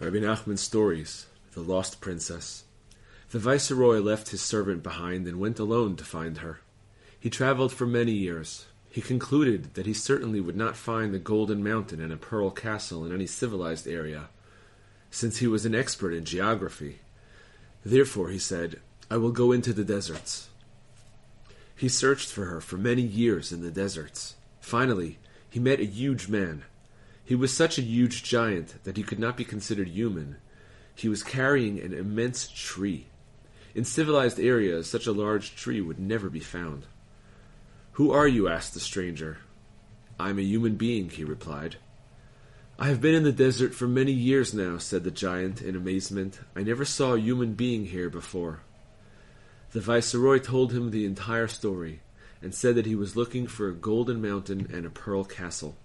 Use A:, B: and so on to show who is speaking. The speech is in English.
A: Rebbe Nachman's Stories The Lost Princess. The Viceroy left his servant behind and went alone to find her. He traveled for many years. He concluded that he certainly would not find the Golden Mountain and a Pearl Castle in any civilized area, since he was an expert in geography. Therefore, he said, I will go into the deserts. He searched for her for many years in the deserts. Finally, he met a huge man. He was such a huge giant that he could not be considered human. He was carrying an immense tree. In civilized areas, such a large tree would never be found. Who are you? asked the stranger. I am a human being, he replied. I have been in the desert for many years now, said the giant in amazement. I never saw a human being here before. The viceroy told him the entire story, and said that he was looking for a golden mountain and a pearl castle.